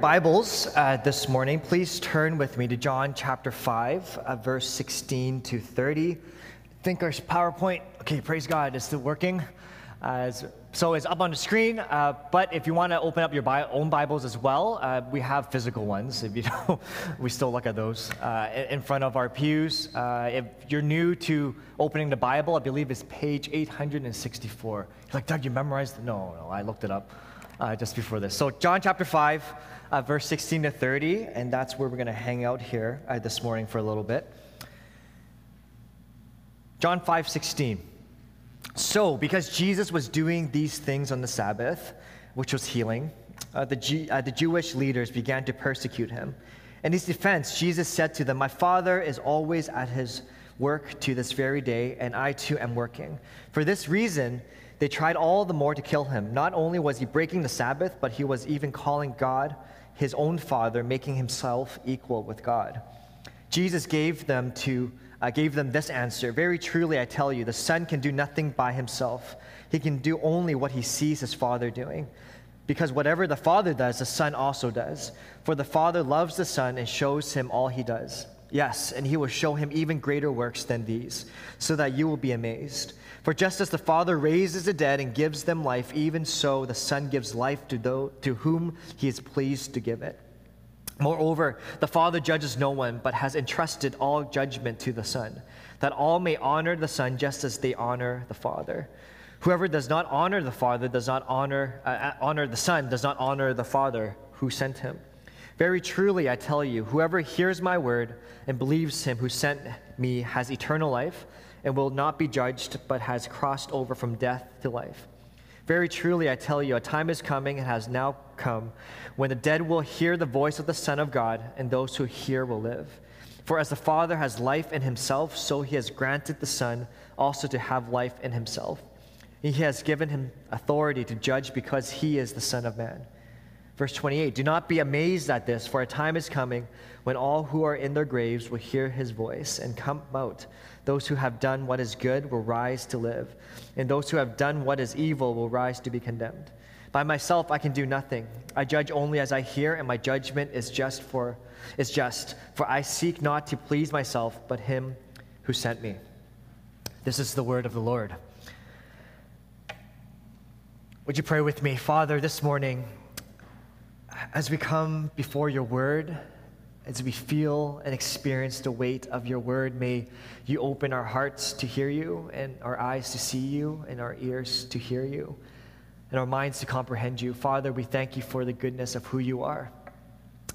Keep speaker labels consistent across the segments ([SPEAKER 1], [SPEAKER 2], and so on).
[SPEAKER 1] Bibles uh, this morning, please turn with me to John chapter 5, uh, verse 16 to 30. Thinker's PowerPoint, okay, praise God, it's still working. Uh, so it's up on the screen, uh, but if you want to open up your bi- own Bibles as well, uh, we have physical ones. If you don't, we still look at those uh, in front of our pews. if you're new to opening the Bible, I believe it's page 864. You're like, Doug, you memorized? it? No, no, I looked it up just before this. So John chapter 5 uh, verse 16 to 30, and that's where we're going to hang out here uh, this morning for a little bit. John 5 16. So, because Jesus was doing these things on the Sabbath, which was healing, uh, the, G- uh, the Jewish leaders began to persecute him. In his defense, Jesus said to them, My Father is always at his work to this very day, and I too am working. For this reason, they tried all the more to kill him. Not only was he breaking the Sabbath, but he was even calling God his own father, making himself equal with God. Jesus gave them to uh, gave them this answer Very truly, I tell you, the Son can do nothing by himself. He can do only what he sees his Father doing. Because whatever the Father does, the Son also does. For the Father loves the Son and shows him all he does. Yes, and he will show him even greater works than these, so that you will be amazed. For just as the Father raises the dead and gives them life, even so the Son gives life to, those, to whom he is pleased to give it. Moreover, the Father judges no one, but has entrusted all judgment to the Son, that all may honor the Son just as they honor the Father. Whoever does not honor the Father does not honor, uh, uh honor the Son, does not honor the Father who sent him. Very truly, I tell you, whoever hears my word and believes him who sent me has eternal life and will not be judged, but has crossed over from death to life. Very truly, I tell you, a time is coming and has now come when the dead will hear the voice of the Son of God, and those who hear will live. For as the Father has life in himself, so he has granted the Son also to have life in himself. He has given him authority to judge because he is the Son of Man. Verse 28 Do not be amazed at this, for a time is coming when all who are in their graves will hear his voice and come out. Those who have done what is good will rise to live, and those who have done what is evil will rise to be condemned. By myself I can do nothing. I judge only as I hear, and my judgment is just for is just, for I seek not to please myself, but him who sent me. This is the word of the Lord. Would you pray with me? Father, this morning, as we come before your word, as we feel and experience the weight of your word, may you open our hearts to hear you, and our eyes to see you, and our ears to hear you, and our minds to comprehend you. Father, we thank you for the goodness of who you are,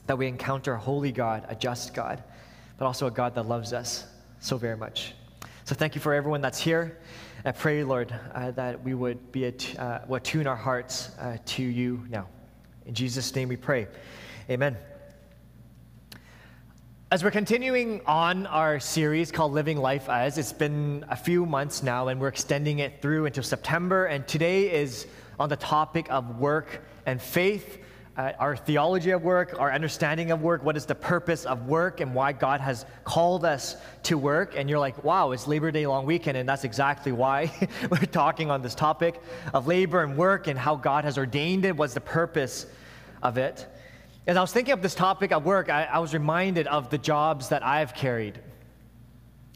[SPEAKER 1] that we encounter a holy God, a just God, but also a God that loves us so very much. So thank you for everyone that's here. I pray, Lord, uh, that we would be att- uh, attune our hearts uh, to you now. In Jesus' name we pray. Amen. As we're continuing on our series called Living Life As, it's been a few months now and we're extending it through until September. And today is on the topic of work and faith, uh, our theology of work, our understanding of work, what is the purpose of work, and why God has called us to work. And you're like, wow, it's Labor Day long weekend, and that's exactly why we're talking on this topic of labor and work and how God has ordained it, what's the purpose of it. As I was thinking of this topic at work, I, I was reminded of the jobs that I've carried.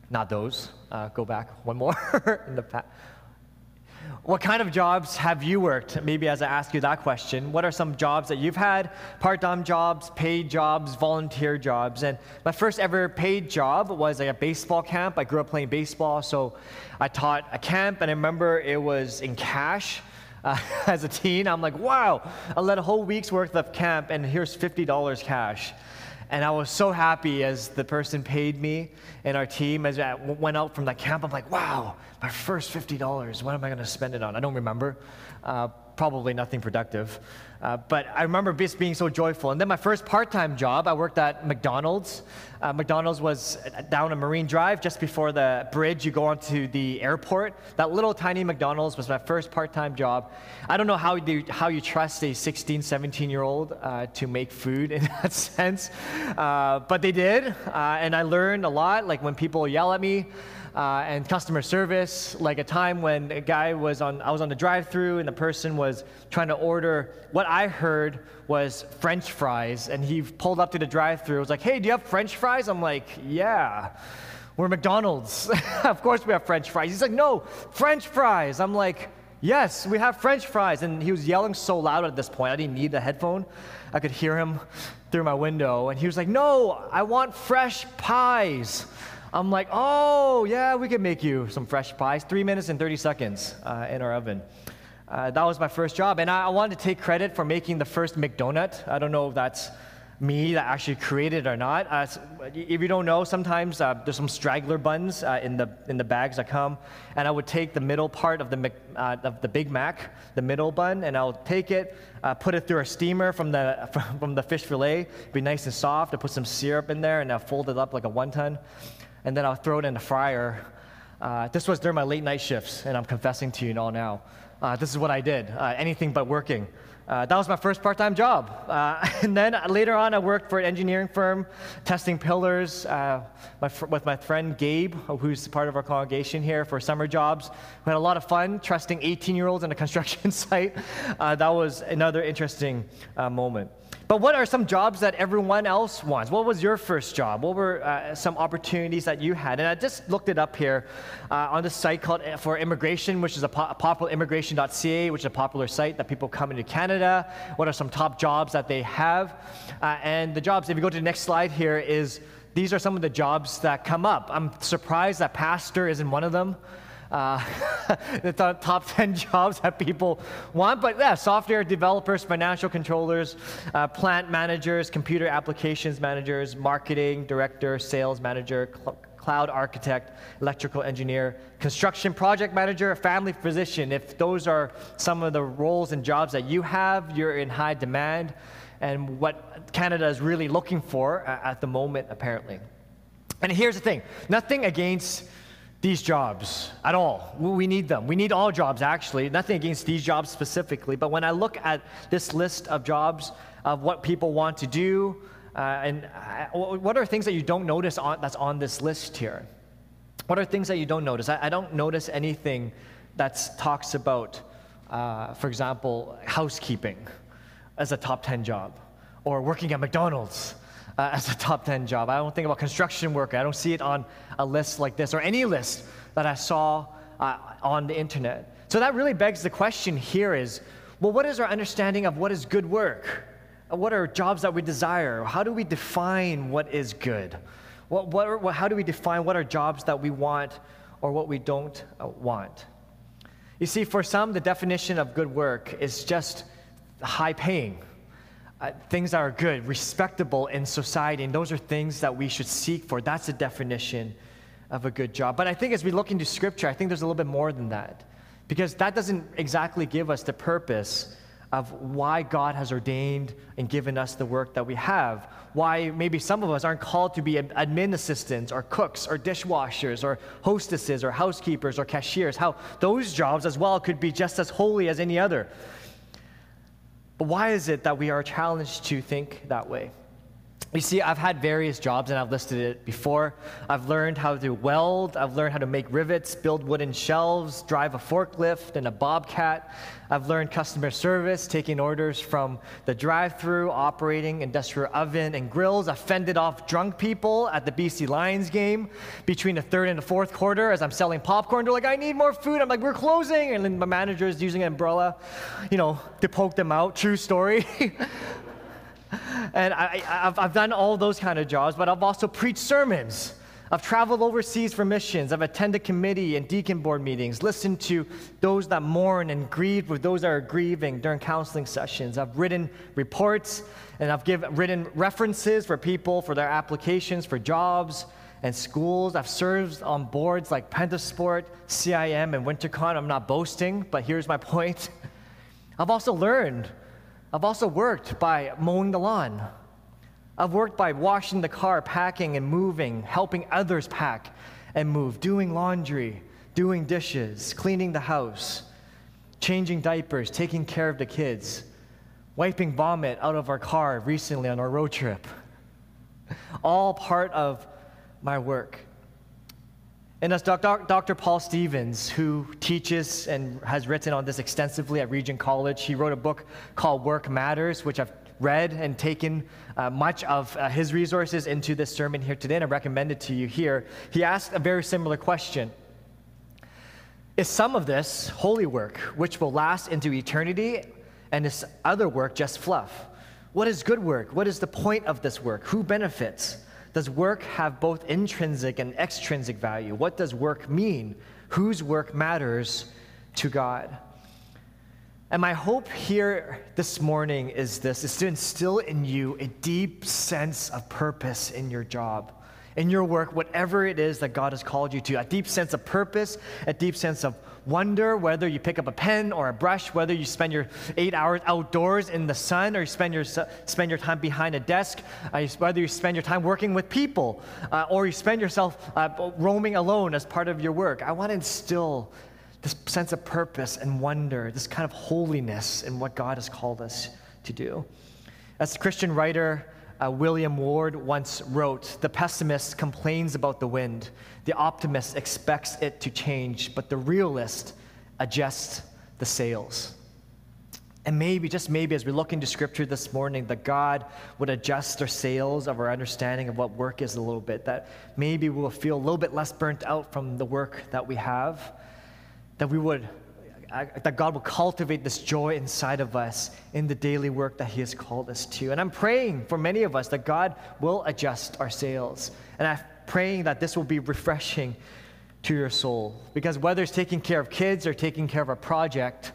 [SPEAKER 1] Not those. Uh, go back one more in the past. What kind of jobs have you worked? Maybe as I ask you that question, what are some jobs that you've had? Part time jobs, paid jobs, volunteer jobs. And my first ever paid job was like a baseball camp. I grew up playing baseball, so I taught a camp, and I remember it was in cash uh, as a teen. I'm like, wow, I led a whole week's worth of camp, and here's $50 cash. And I was so happy as the person paid me and our team as I went out from that camp. I'm like, wow, my first $50. What am I going to spend it on? I don't remember. Uh, probably nothing productive. Uh, but I remember just being so joyful. And then my first part time job, I worked at McDonald's. Uh, McDonald's was down a Marine Drive just before the bridge. You go onto the airport. That little tiny McDonald's was my first part time job. I don't know how you, how you trust a 16, 17 year old uh, to make food in that sense, uh, but they did. Uh, and I learned a lot, like when people yell at me uh, and customer service, like a time when a guy was on, I was on the drive-through and the person was trying to order what I heard was French fries, and he pulled up to the drive-through. It was like, "Hey, do you have French fries?" I'm like, "Yeah." We're McDonald's. of course we have French fries. He's like, "No, French fries." I'm like, "Yes, we have French fries." And he was yelling so loud at this point, I didn't need the headphone. I could hear him through my window, and he was like, "No, I want fresh pies." I'm like, oh, yeah, we can make you some fresh pies. Three minutes and 30 seconds uh, in our oven. Uh, that was my first job. And I, I, wanted to take credit for making the first McDonut. I don't know if that's me that actually created it or not. Uh, if you don't know, sometimes uh, there's some straggler buns uh, in, the, in the bags that come. And I would take the middle part of the, uh, of the Big Mac, the middle bun, and I'll take it, put it through a steamer from the, from the fish fillet, be nice and soft. I put some syrup in there, and I'll fold it up like a wonton and then I'll throw it in the fryer. Uh, this was during my late night shifts, and I'm confessing to you all now. Uh, this is what I did, uh, anything but working. Uh, that was my first part time job. Uh, and then later on, I worked for an engineering firm testing pillars uh, my fr- with my friend Gabe, who's part of our congregation here for summer jobs. We had a lot of fun trusting 18 year olds on a construction site. that was another interesting moment. But what are some jobs that everyone else wants? What was your first job? What were uh, some opportunities that you had? And I just looked it up here uh, on the site called uh, for immigration, which is a po- popular immigration.ca, which is a popular site that people come into Canada. What are some top jobs that they have? Uh, and the jobs, if you go to the next slide here, is these are some of the jobs that come up. I'm surprised that pastor isn't one of them uh, the top 10 jobs that people want. But yeah, software developers, financial controllers, uh, plant managers, computer applications managers, marketing director, sales manager, cl- cloud architect, electrical engineer, construction project manager, family physician. If those are some of the roles and jobs that you have, you're in high demand. And what Canada is really looking for at the moment, apparently. And here's the thing nothing against these jobs at all. We need them. We need all jobs, actually. Nothing against these jobs specifically. But when I look at this list of jobs, of what people want to do, uh, and uh, what are things that you don't notice on, that's on this list here? What are things that you don't notice? I, I don't notice anything that talks about, uh, for example, housekeeping as a top 10 job, or working at McDonald's uh, as a top 10 job. I don't think about construction work. I don't see it on a list like this or any list that I saw uh, on the internet. So that really begs the question here is well, what is our understanding of what is good work? What are jobs that we desire? How do we define what is good? What, what, what, how do we define what are jobs that we want or what we don't uh, want? You see, for some, the definition of good work is just high paying uh, things that are good, respectable in society, and those are things that we should seek for. That's the definition of a good job. But I think as we look into Scripture, I think there's a little bit more than that. Because that doesn't exactly give us the purpose of why God has ordained and given us the work that we have. Why maybe some of us aren't called to be admin assistants or cooks or dishwashers or hostesses or housekeepers or cashiers. How those jobs as well could be just as holy as any other. But why is it that we are challenged to think that way? You see, I've had various jobs and I've listed it before. I've learned how to weld, I've learned how to make rivets, build wooden shelves, drive a forklift and a bobcat. I've learned customer service, taking orders from the drive through, operating industrial oven and grills. I fended off drunk people at the BC Lions game between the third and the fourth quarter as I'm selling popcorn. They're like, I need more food. I'm like, we're closing. And then my manager is using an umbrella, you know, to poke them out. True story. and I, have I've done all those kind of jobs, but I've also preached sermons. I've traveled overseas for missions. I've attended committee and deacon board meetings, listened to those that mourn and grieve with those that are grieving during counseling sessions. I've written reports and I've give, written references for people for their applications for jobs and schools. I've served on boards like Pentasport, CIM, and WinterCon. I'm not boasting, but here's my point. I've also learned I've also worked by mowing the lawn. I've worked by washing the car, packing and moving, helping others pack and move, doing laundry, doing dishes, cleaning the house, changing diapers, taking care of the kids, wiping vomit out of our car recently on our road trip. All part of my work. And as Dr. Paul Stevens, who teaches and has written on this extensively at Regent College, he wrote a book called Work Matters, which I've read and taken uh, much of uh, his resources into this sermon here today, and I recommend it to you here. He asked a very similar question Is some of this holy work, which will last into eternity, and this other work just fluff? What is good work? What is the point of this work? Who benefits? Does work have both intrinsic and extrinsic value? What does work mean? Whose work matters to God? And my hope here this morning is this is to instill in you a deep sense of purpose in your job, in your work, whatever it is that God has called you to. A deep sense of purpose, a deep sense of wonder, whether you pick up a pen or a brush, whether you spend your eight hours outdoors in the sun or you spend your, spend your time behind a desk, uh, whether you spend your time working with people uh, or you spend yourself uh, roaming alone as part of your work. I want to instill this sense of purpose and wonder, this kind of holiness in what God has called us to do. As the Christian writer uh, William Ward once wrote The pessimist complains about the wind, the optimist expects it to change, but the realist adjusts the sails. And maybe, just maybe, as we look into scripture this morning, that God would adjust our sails of our understanding of what work is a little bit, that maybe we'll feel a little bit less burnt out from the work that we have, that we would that God will cultivate this joy inside of us in the daily work that He has called us to. And I'm praying for many of us that God will adjust our sails. And I'm praying that this will be refreshing to your soul. Because whether it's taking care of kids or taking care of a project,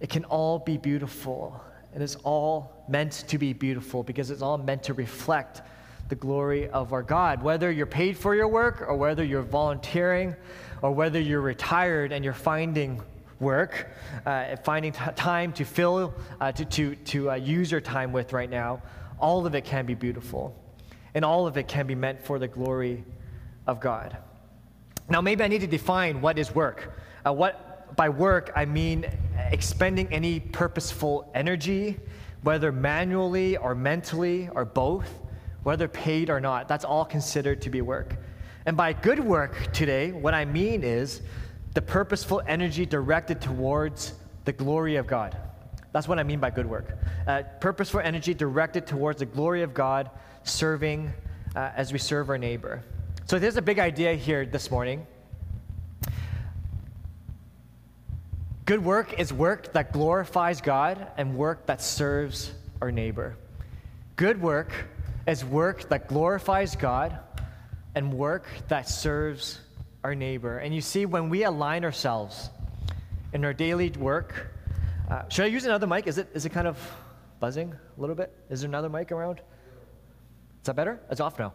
[SPEAKER 1] it can all be beautiful. And It is all meant to be beautiful because it's all meant to reflect the glory of our God. Whether you're paid for your work or whether you're volunteering or whether you're retired and you're finding work, uh, finding t- time to fill, uh, to, to, to uh, use your time with right now, all of it can be beautiful. And all of it can be meant for the glory of God. Now, maybe I need to define what is work. Uh, what, by work, I mean expending any purposeful energy, whether manually or mentally or both, whether paid or not. That's all considered to be work. And by good work today, what I mean is the purposeful energy directed towards the glory of God. That's what I mean by good work. Uh, purposeful energy directed towards the glory of God, serving uh, as we serve our neighbor. So there's a big idea here this morning. Good work is work that glorifies God and work that serves our neighbor. Good work is work that glorifies God and work that serves our neighbor. And you see, when we align ourselves in our daily work, uh, should I use another mic? Is it, is it kind of buzzing a little bit? Is there another mic around? Is that better? It's off now.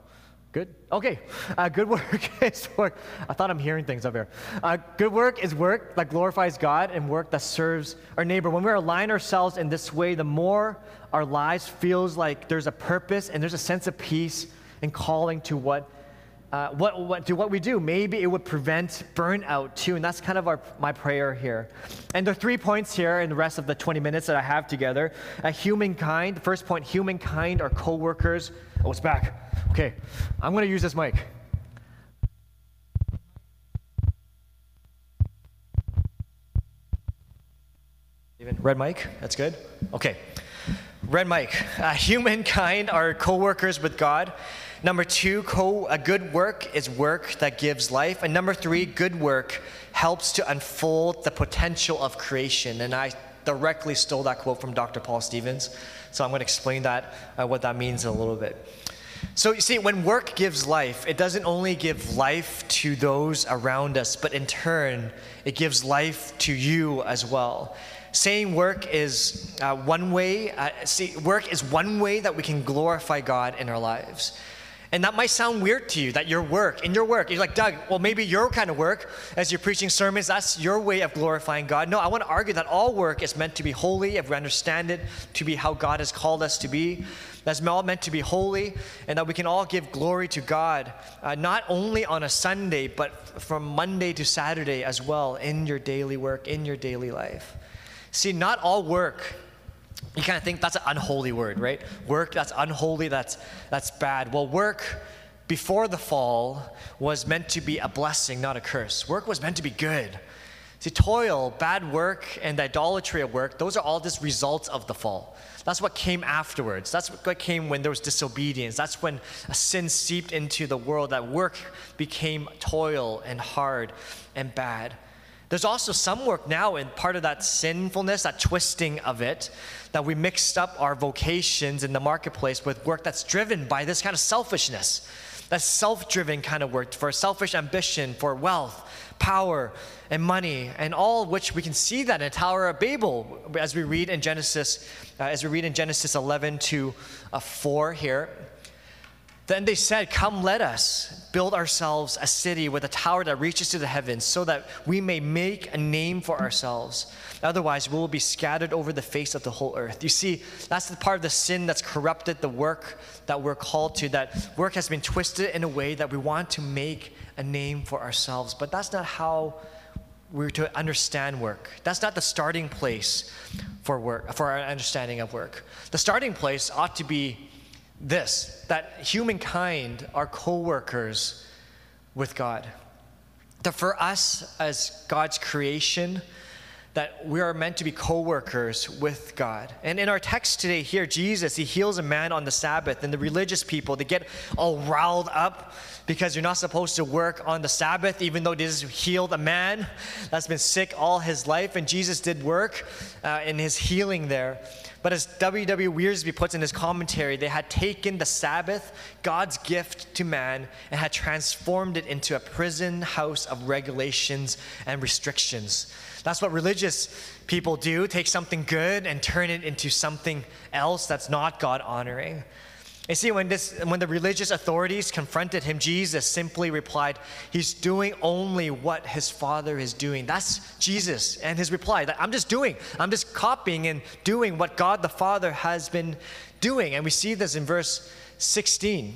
[SPEAKER 1] Good? Okay. Uh, good work is work. I thought I'm hearing things up here. Uh, good work is work that glorifies God and work that serves our neighbor. When we align ourselves in this way, the more our lives feels like there's a purpose and there's a sense of peace and calling to what uh, what, what, to what we do. Maybe it would prevent burnout too, and that's kind of our, my prayer here. And the three points here in the rest of the 20 minutes that I have together uh, humankind, the first point, humankind are co workers. Oh, it's back. Okay, I'm going to use this mic. Even red mic, that's good. Okay, red mic. Uh, humankind are co workers with God. Number two, co- a good work is work that gives life. And number three, good work helps to unfold the potential of creation. And I directly stole that quote from Dr. Paul Stevens. So I'm going to explain that, uh, what that means in a little bit. So you see, when work gives life, it doesn't only give life to those around us, but in turn, it gives life to you as well. Saying work is uh, one way, uh, see, work is one way that we can glorify God in our lives. And that might sound weird to you that your work, in your work, you're like, Doug, well, maybe your kind of work, as you're preaching sermons, that's your way of glorifying God. No, I want to argue that all work is meant to be holy if we understand it to be how God has called us to be. That's all meant to be holy, and that we can all give glory to God, uh, not only on a Sunday, but from Monday to Saturday as well, in your daily work, in your daily life. See, not all work you kind of think that's an unholy word, right? Work, that's unholy, that's, that's bad. Well, work before the fall was meant to be a blessing, not a curse. Work was meant to be good. See, toil, bad work, and idolatry of work, those are all just results of the fall. That's what came afterwards. That's what came when there was disobedience. That's when a sin seeped into the world, that work became toil and hard and bad. There's also some work now in part of that sinfulness, that twisting of it, that we mixed up our vocations in the marketplace with work that's driven by this kind of selfishness. That self driven kind of work for selfish ambition, for wealth, power, and money, and all which we can see that in the Tower of Babel as we read in Genesis, uh, as we read in Genesis 11 to uh, 4 here. Then they said, Come, let us build ourselves a city with a tower that reaches to the heavens, so that we may make a name for ourselves. Otherwise, we will be scattered over the face of the whole earth. You see, that's the part of the sin that's corrupted the work that we're called to. That work has been twisted in a way that we want to make a name for ourselves. But that's not how we're to understand work. That's not the starting place for work, for our understanding of work. The starting place ought to be this that humankind are co workers with God. That for us as God's creation, that we are meant to be co workers with God. And in our text today, here, Jesus, he heals a man on the Sabbath, and the religious people, they get all riled up because you're not supposed to work on the Sabbath, even though Jesus healed a man that's been sick all his life, and Jesus did work uh, in his healing there. But as W.W. Wiersbe puts in his commentary, they had taken the Sabbath, God's gift to man, and had transformed it into a prison house of regulations and restrictions. That's what religious people do take something good and turn it into something else that's not God honoring. You see, when, this, when the religious authorities confronted him, Jesus simply replied, He's doing only what his Father is doing. That's Jesus and his reply. I'm just doing, I'm just copying and doing what God the Father has been doing. And we see this in verse 16.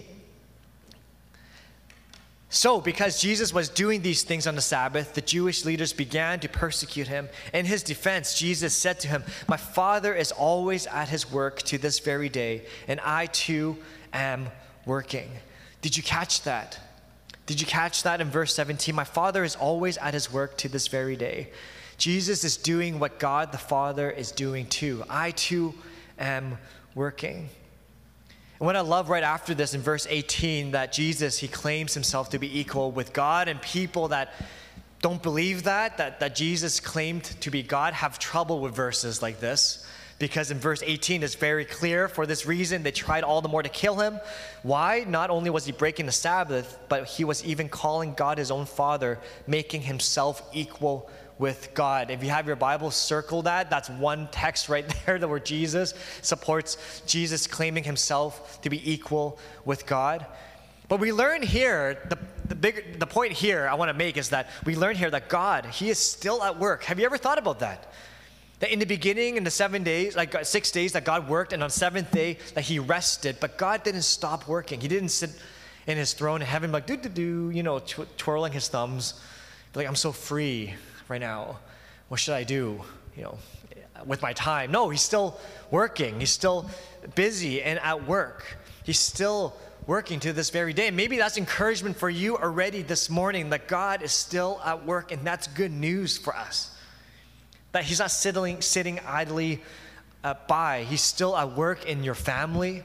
[SPEAKER 1] So, because Jesus was doing these things on the Sabbath, the Jewish leaders began to persecute him. In his defense, Jesus said to him, My Father is always at his work to this very day, and I too am working. Did you catch that? Did you catch that in verse 17? My Father is always at his work to this very day. Jesus is doing what God the Father is doing too. I too am working. And what I love right after this in verse 18 that Jesus, he claims himself to be equal with God, and people that don't believe that, that, that Jesus claimed to be God, have trouble with verses like this. Because in verse 18, it's very clear for this reason they tried all the more to kill him. Why? Not only was he breaking the Sabbath, but he was even calling God his own Father, making himself equal with God. If you have your Bible, circle that. That's one text right there that where Jesus supports Jesus claiming himself to be equal with God. But we learn here, the, the, big, the point here I want to make is that we learn here that God, He is still at work. Have you ever thought about that? That in the beginning, in the seven days, like uh, six days, that God worked, and on seventh day, that He rested, but God didn't stop working. He didn't sit in His throne in heaven, like, do, do, do, you know, twirling His thumbs, like, I'm so free right now. What should I do? You know, with my time. No, he's still working. He's still busy and at work. He's still working to this very day. maybe that's encouragement for you already this morning that God is still at work, and that's good news for us. That He's not sitting, sitting idly uh, by. He's still at work in your family.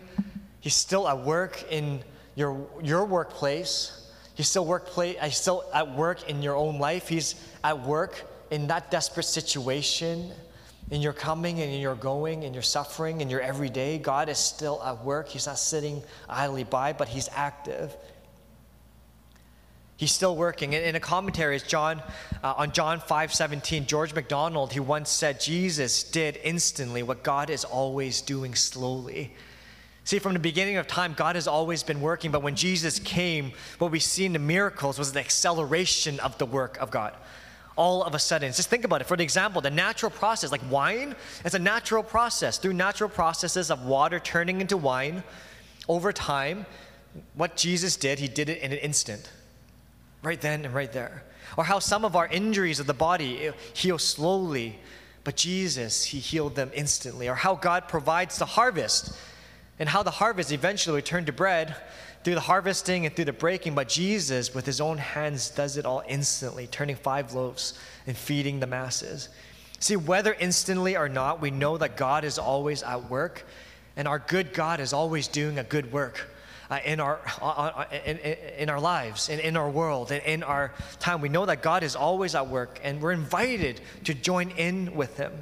[SPEAKER 1] He's still at work in your, your workplace. He's still, workplace, he's still at work in your own life. He's at work in that desperate situation, in your coming and in your going, in your suffering, in your everyday. God is still at work. He's not sitting idly by, but He's active. He's still working. In, a commentary, John, uh, on John 5 17, George MacDonald, he once said, Jesus did instantly what God is always doing slowly. See, from the beginning of time, God has always been working, but when Jesus came, what we see in the miracles was the acceleration of the work of God. All of a sudden, just think about it. For the example, the natural process, like wine, it's a natural process. Through natural processes of water turning into wine, over time, what Jesus did, he did it in an instant, right then and right there. Or how some of our injuries of the body eh, heal slowly, but Jesus, he healed them instantly. Or how God provides the harvest and how the harvest eventually turned to bread through the harvesting and through the breaking, but Jesus, with his own hands, does it all instantly, turning five loaves and feeding the masses. See, whether instantly or not, we know that God is always at work, and our good God is always doing a good work. Uh, in, our, uh, uh in, in, our lives, in, in our world, in, in our time. We know that God is always at work, and we're invited to join in with Him.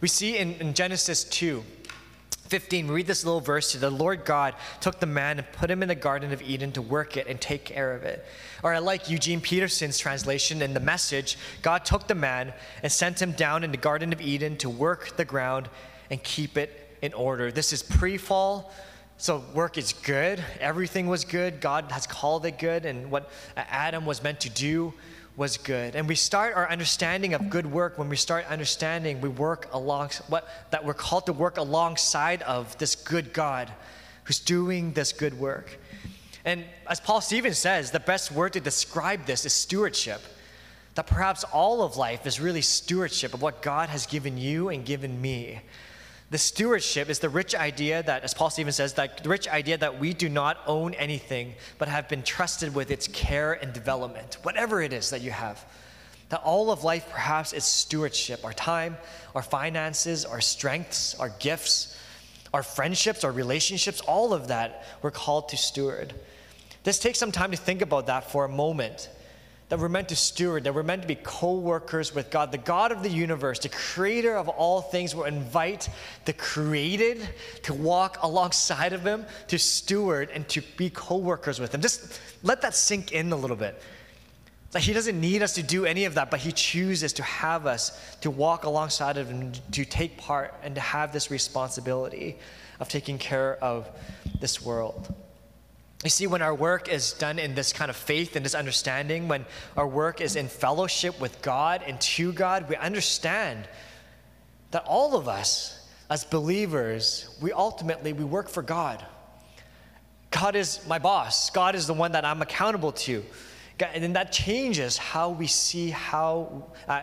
[SPEAKER 1] We see in, in Genesis 2, 15, read this little verse here. The Lord God took the man and put him in the Garden of Eden to work it and take care of it. Or I like Eugene Peterson's translation in the message God took the man and sent him down in the Garden of Eden to work the ground and keep it in order. This is pre fall. So, work is good. Everything was good. God has called it good. And what Adam was meant to do was good. And we start our understanding of good work when we start understanding we work along what that we're called to work alongside of this good God who's doing this good work. And as Paul Stevens says, the best word to describe this is stewardship. That perhaps all of life is really stewardship of what God has given you and given me. The stewardship is the rich idea that, as Paul Stevens says, that the rich idea that we do not own anything, but have been trusted with its care and development, whatever it is that you have. That all of life perhaps is stewardship our time, our finances, our strengths, our gifts, our friendships, our relationships, all of that we're called to steward. This takes some time to think about that for a moment that we're meant to steward, that we're meant to be co workers with God, the God of the universe, the creator of all things, will invite the created to walk alongside of Him, to steward, and to be co workers with Him. Just let that sink in a little bit. That He doesn't need us to do any of that, but He chooses to have us to walk alongside of Him, to take part, and to have this responsibility of taking care of this world. You see, when our work is done in this kind of faith and this understanding, when our work is in fellowship with God and to God, we understand that all of us as believers, we ultimately we work for God. God is my boss. God is the one that I'm accountable to. And then that changes how we see how uh,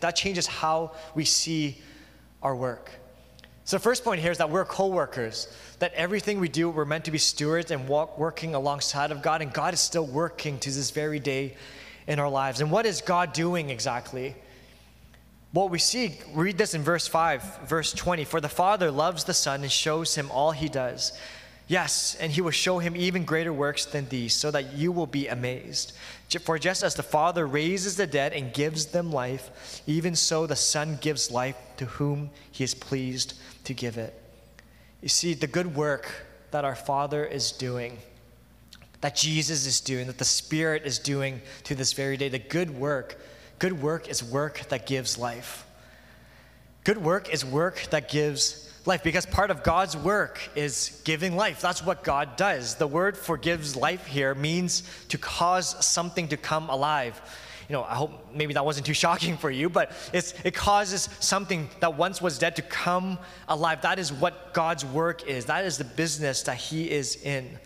[SPEAKER 1] that changes how we see our work. So, first point here is that we're co workers, that everything we do, we're meant to be stewards and walk, working alongside of God, and God is still working to this very day in our lives. And what is God doing exactly? What we see, read this in verse 5, verse 20. For the Father loves the Son and shows him all he does. Yes, and he will show him even greater works than these, so that you will be amazed. For just as the Father raises the dead and gives them life, even so the Son gives life to whom he is pleased to give it. You see, the good work that our Father is doing, that Jesus is doing, that the Spirit is doing to this very day, the good work, good work is work that gives life. Good work is work that gives life because part of God's work is giving life. That's what God does. The word forgives life here means to cause something to come alive you know, I hope maybe that wasn't too shocking for you, but it's, it causes something that once was dead to come alive. That is what God's work is. That is the business that He is in.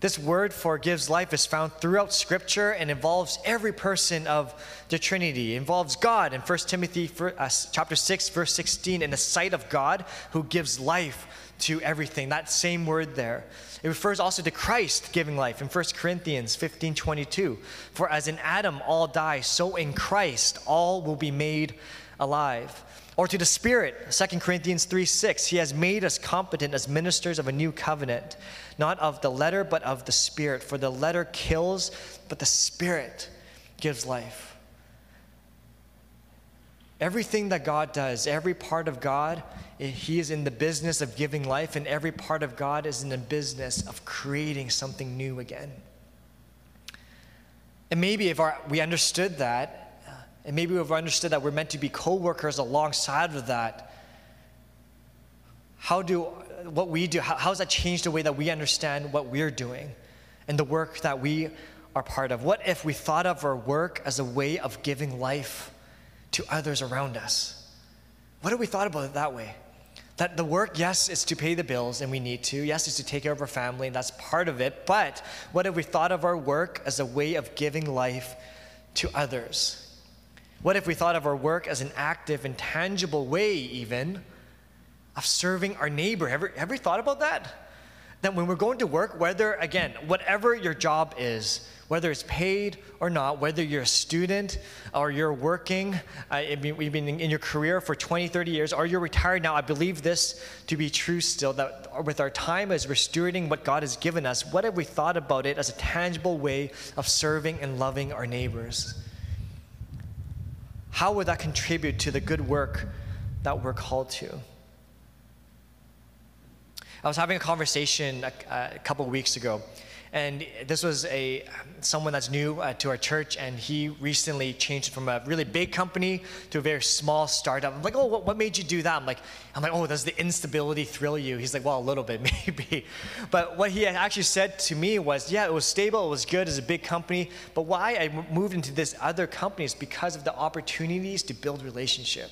[SPEAKER 1] This word for gives life is found throughout Scripture and involves every person of the Trinity. It involves God in 1 Timothy uh, chapter 6, verse 16, in the sight of God who gives life to everything. That same word there. It refers also to Christ giving life in 1 Corinthians 15 22. For as in Adam all die, so in Christ all will be made alive. Or to the Spirit, 2 Corinthians 3 6. He has made us competent as ministers of a new covenant, not of the letter, but of the Spirit. For the letter kills, but the Spirit gives life. Everything that God does, every part of God, eh, he is in the business of giving life, and every part of God is in the business of creating something new again. And maybe if our, we understood that, and maybe we've understood that we're meant to be co workers alongside of that, how do what we do, how, how has that changed the way that we understand what we're doing and the work that we are part of? What if we thought of our work as a way of giving life to others around us? What if we thought about it that way? That the work, yes, is to pay the bills and we need to. Yes, it's to take care of our family and that's part of it. But what if we thought of our work as a way of giving life to others? What if we thought of our work as an active and tangible way, even, of serving our neighbor? Ever, ever thought about that? that when we're going to work, whether, again, whatever your job is, whether it's paid or not, whether you're a student or you're working, uh, you've been in your career for 20, 30 years, or you're retired now, I believe this to be true still that with our time as we're stewarding what God has given us, what have we thought about it as a tangible way of serving and loving our neighbors? How would that contribute to the good work that we're called to? I was having a conversation a, a couple weeks ago and this was a someone that's new uh, to our church, and he recently changed from a really big company to a very small startup. I'm like, oh, what, what made you do that? I'm like, I'm like, oh, does the instability thrill you? He's like, well, a little bit, maybe. But what he actually said to me was, yeah, it was stable, it was good, it's a big company. But why I moved into this other company is because of the opportunities to build relationship.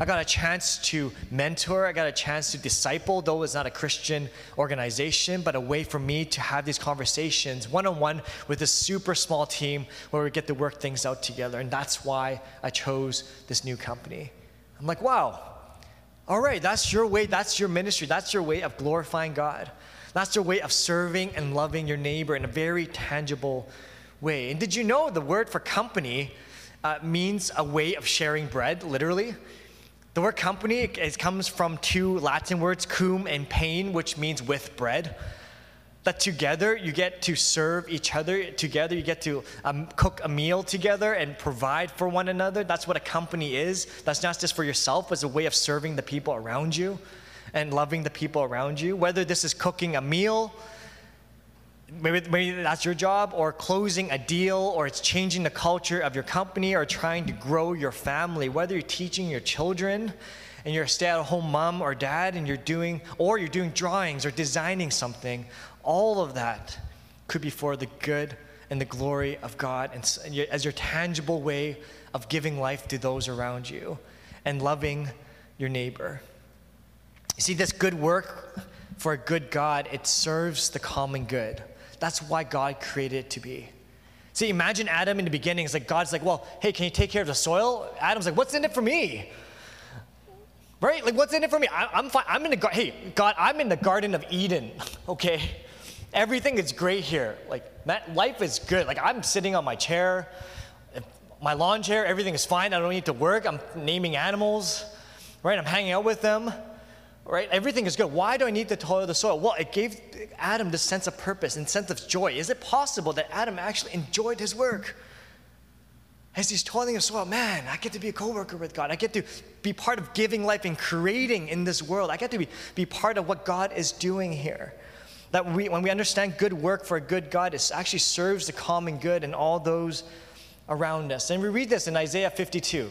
[SPEAKER 1] I got a chance to mentor, I got a chance to disciple, though it's not a Christian organization, but a way for me to have these conversations one on one with a super small team where we get to work things out together. And that's why I chose this new company. I'm like, wow, all right, that's your way, that's your ministry, that's your way of glorifying God. That's your way of serving and loving your neighbor in a very tangible way. And did you know the word for company uh, means a way of sharing bread, literally? The word company it comes from two Latin words, cum and pain, which means with bread. That together you get to serve each other, together you get to um, cook a meal together and provide for one another. That's what a company is. That's not just for yourself, it's a way of serving the people around you and loving the people around you. Whether this is cooking a meal, maybe, maybe that's your job, or closing a deal, or it's changing the culture of your company, or trying to grow your family, whether you're teaching your children and you're a stay at home mom or dad and you're doing, or you're doing drawings or designing something, all of that could be for the good and the glory of God and as your tangible way of giving life to those around you and loving your neighbor. You see, this good work for a good God, it serves the common good. That's why God created it to be. See, imagine Adam in the beginning. It's like God's like, well, hey, can you take care of the soil? Adam's like, what's in it for me? Right? Like, what's in it for me? I, am fine. I'm in the garden. Hey, God, I'm in the Garden of Eden. Okay, everything is great here. Like, life is good. Like, I'm sitting on my chair, my lawn chair. Everything is fine. I don't need to work. I'm naming animals. Right? I'm hanging out with them right? Everything is good. Why do I need to toil the soil? Well, it gave Adam this sense of purpose and sense of joy. Is it possible that Adam actually enjoyed his work? As he's toiling the soil, man, I get to be a co-worker with God. I get to be part of giving life and creating in this world. I get to be, be part of what God is doing here. That we, when we understand good work for a good God, it actually serves the common good and all those around us. And we read this in Isaiah 52.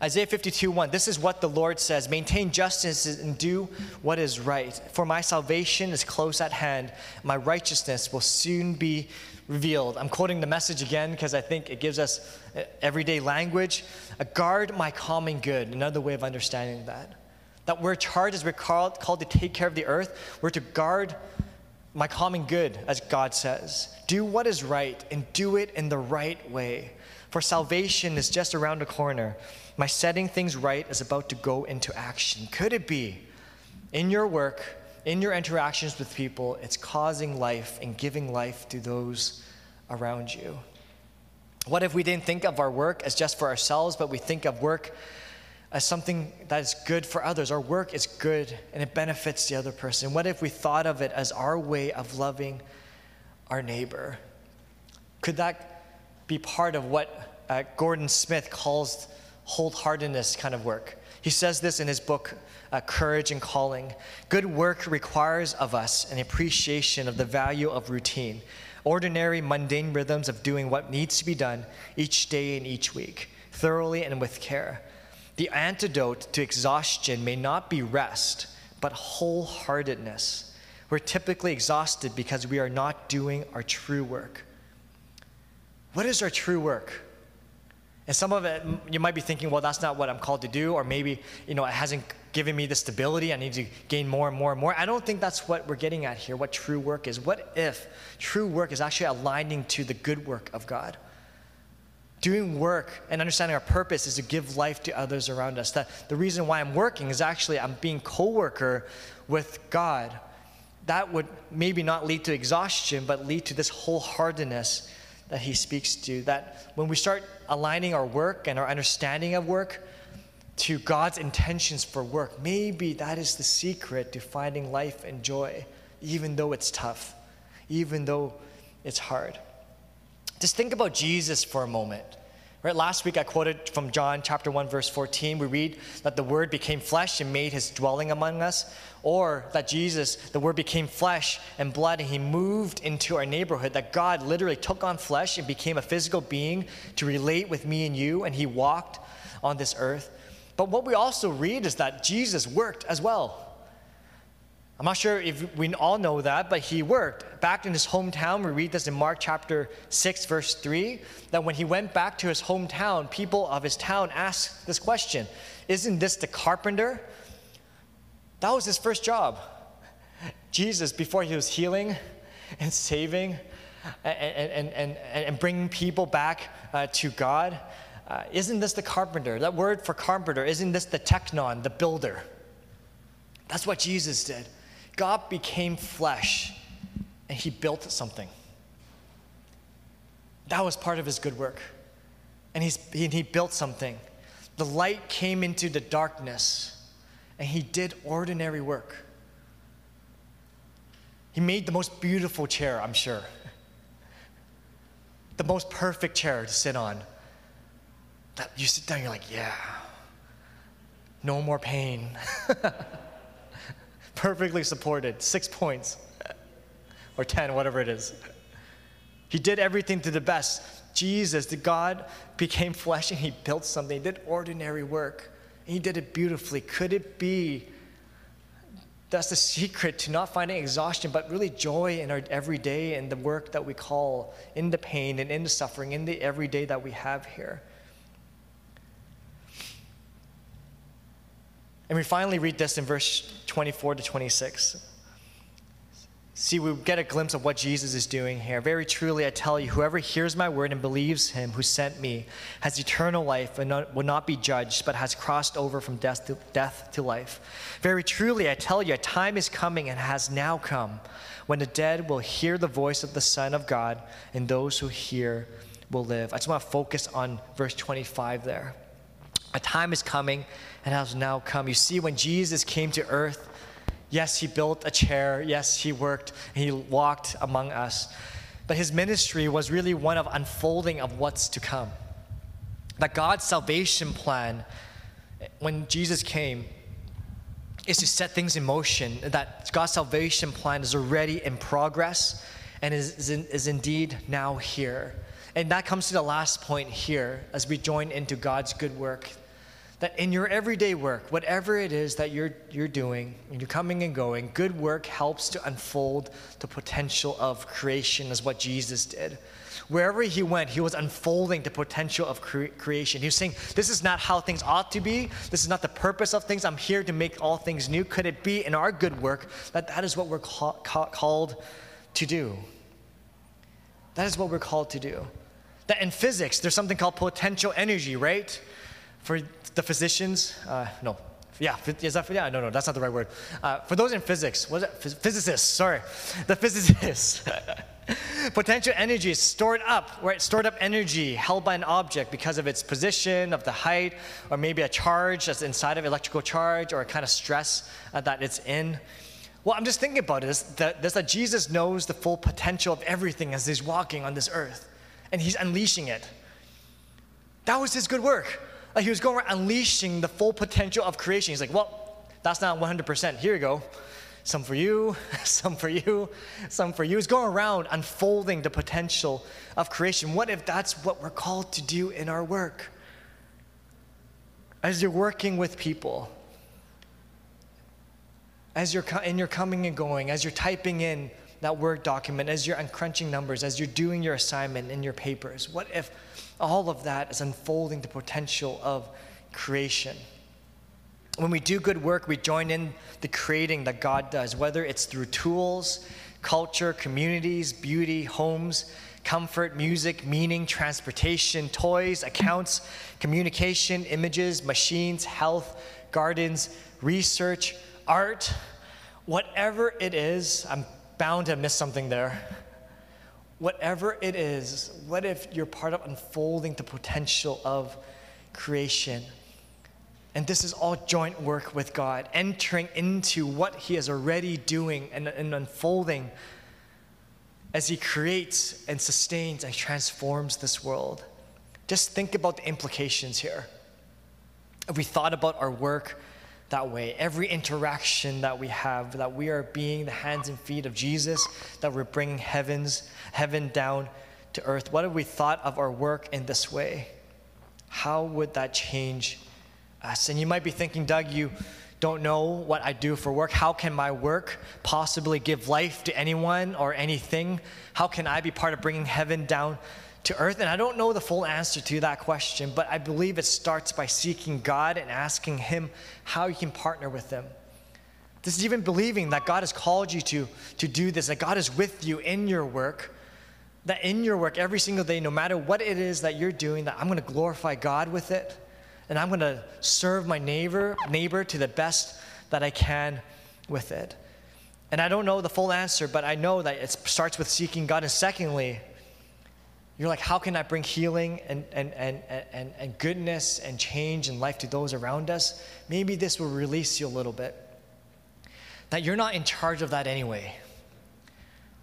[SPEAKER 1] Isaiah 52 1, this is what the Lord says Maintain justice and do what is right, for my salvation is close at hand. My righteousness will soon be revealed. I'm quoting the message again because I think it gives us uh, everyday language. Guard my common good, another way of understanding that. That we're charged as we're called, called to take care of the earth, we're to guard my common good, as God says. Do what is right and do it in the right way, for salvation is just around the corner. My setting things right is about to go into action. Could it be in your work, in your interactions with people, it's causing life and giving life to those around you? What if we didn't think of our work as just for ourselves, but we think of work as something that is good for others? Our work is good and it benefits the other person. What if we thought of it as our way of loving our neighbor? Could that be part of what uh, Gordon Smith calls wholeheartedness kind of work. He says this in his book, uh, Courage and Calling. Good work requires of us an appreciation of the value of routine, ordinary, mundane rhythms of doing what needs to be done each day and each week, thoroughly and with care. The antidote to exhaustion may not be rest, but wholeheartedness. We're typically exhausted because we are not doing our true work. What is our true work? And some of it, you might be thinking, well, that's not what I'm called to do, or maybe, you know, it hasn't given me the stability. I need to gain more and more and more. I don't think that's what we're getting at here, what true work is. What if true work is actually aligning to the good work of God? Doing work and understanding our purpose is to give life to others around us. That the reason why I'm working is actually I'm being co-worker with God that would maybe not lead to exhaustion, but lead to this wholeheartedness that he speaks to. That when we start aligning our work and our understanding of work to God's intentions for work, maybe that is the secret to finding life and joy, even though it's tough, even though it's hard. Just think about Jesus for a moment. Right, last week I quoted from John chapter 1 verse 14. We read that the word became flesh and made his dwelling among us, or that Jesus, the word became flesh and blood and he moved into our neighborhood, that God literally took on flesh and became a physical being to relate with me and you and he walked on this earth. But what we also read is that Jesus worked as well. I'm not sure if we all know that, but he worked. Back in his hometown, we read this in Mark chapter 6, verse 3, that when he went back to his hometown, people of his town asked this question Isn't this the carpenter? That was his first job. Jesus, before he was healing and saving and, and, and, and bringing people back uh, to God, uh, isn't this the carpenter? That word for carpenter, isn't this the tekton, the builder? That's what Jesus did. God became flesh and he built something. That was part of his good work. And he's, he, he built something. The light came into the darkness and he did ordinary work. He made the most beautiful chair, I'm sure. The most perfect chair to sit on. That you sit down, you're like, yeah, no more pain. perfectly supported, six points, or 10, whatever it is. He did everything to the best. Jesus, the God, became flesh and he built something. He did ordinary work. He did it beautifully. Could it be that's the secret to not finding exhaustion, but really joy in our everyday and the work that we call in the pain and in the suffering, in the everyday that we have here? And we finally read this in verse 24 to 26. See, we get a glimpse of what Jesus is doing here. Very truly, I tell you, whoever hears my word and believes him who sent me has eternal life and not, will not be judged, but has crossed over from death to, death to life. Very truly, I tell you, a time is coming and has now come when the dead will hear the voice of the Son of God, and those who hear will live. I just want to focus on verse 25 there. A time is coming and has now come. You see, when Jesus came to earth, yes, he built a chair, yes, he worked, he walked among us. But his ministry was really one of unfolding of what's to come. That God's salvation plan, when Jesus came, is to set things in motion. That God's salvation plan is already in progress and is, is, is indeed now here. And that comes to the last point here as we join into God's good work that in your everyday work, whatever it is that you're, you're doing, and you're coming and going, good work helps to unfold the potential of creation, is what Jesus did. Wherever he went, he was unfolding the potential of cre- creation. He was saying, This is not how things ought to be. This is not the purpose of things. I'm here to make all things new. Could it be in our good work that that is what we're ca- ca- called to do? That is what we're called to do. That in physics, there's something called potential energy, right? For the physicians, uh, no, yeah, is that, for yeah, no, no, that's not the right word. Uh, for those in physics, what is it? Physicists, sorry. The physicists. Potential energy is stored up, right? Stored up energy held by an object because of its position, of the height, or maybe a charge that's inside of electrical charge, or a kind of stress uh, that it's in. Well, I'm just thinking about this that, this, that Jesus knows the full potential of everything as he's walking on this earth, and he's unleashing it. That was his good work. Like he was going around unleashing the full potential of creation. He's like, well, that's not 100%. Here you go. Some for you, some for you, some for you. He's going around unfolding the potential of creation. What if that's what we're called to do in our work? As you're working with people, as you're in your coming and going, as you're typing in that Word document, as you're uncrunching numbers, as you're doing your assignment in your papers, what if all of that is unfolding the potential of creation. When we do good work, we join in the creating that God does, whether it's through tools, culture, communities, beauty, homes, comfort, music, meaning, transportation, toys, accounts, communication, images, machines, health, gardens, research, art,
[SPEAKER 2] whatever it is, I'm bound to miss something there. Whatever it is, what if you're part of unfolding the potential of creation? And this is all joint work with God, entering into what He is already doing and, and unfolding as He creates and sustains and transforms this world. Just think about the implications here. If we thought about our work that way, every interaction that we have, that we are being the hands and feet of Jesus, that we're bringing heavens, heaven down to earth, what have we thought of our work in this way? How would that change us? And you might be thinking, Doug, you don't know what I do for work. How can my work possibly give life to anyone or anything? How can I be part of bringing heaven down to earth? And I don't know the full answer to that question, but I believe it starts by seeking God and asking Him how you can partner with Him. This is even believing that God has called you to, to do this, that God is with you in your work, that in your work every single day, no matter what it is that you're doing, that I'm going to glorify God with it and I'm going to serve my neighbor neighbor to the best that I can with it. And I don't know the full answer, but I know that it starts with seeking God. And secondly, you're like, how can I bring healing and, and, and, and, and goodness and change and life to those around us? Maybe this will release you a little bit. That you're not in charge of that anyway.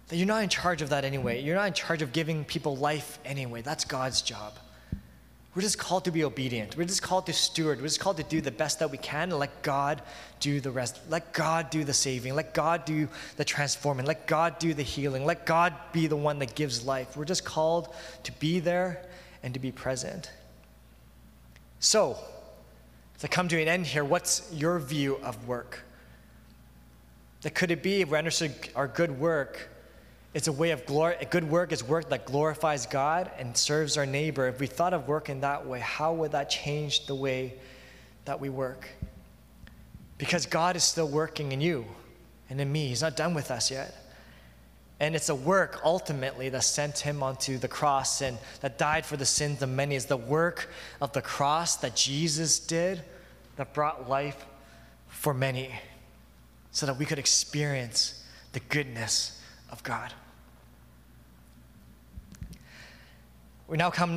[SPEAKER 2] That you're not in charge of that anyway. You're not in charge of giving people life anyway. That's God's job. We're just called to be obedient. We're just called to steward. We're just called to do the best that we can and let God do the rest. Let God do the saving. Let God do the transforming. Let God do the healing. Let God be the one that gives life. We're just called to be there and to be present. So, to come to an end here, what's your view of work? That could it be if we understood our good work it's a way of glory. Good work is work that glorifies God and serves our neighbor. If we thought of work in that way, how would that change the way that we work? Because God is still working in you and in me. He's not done with us yet. And it's a work ultimately that sent him onto the cross and that died for the sins of many. It's the work of the cross that Jesus did that brought life for many so that we could experience the goodness of God. We now come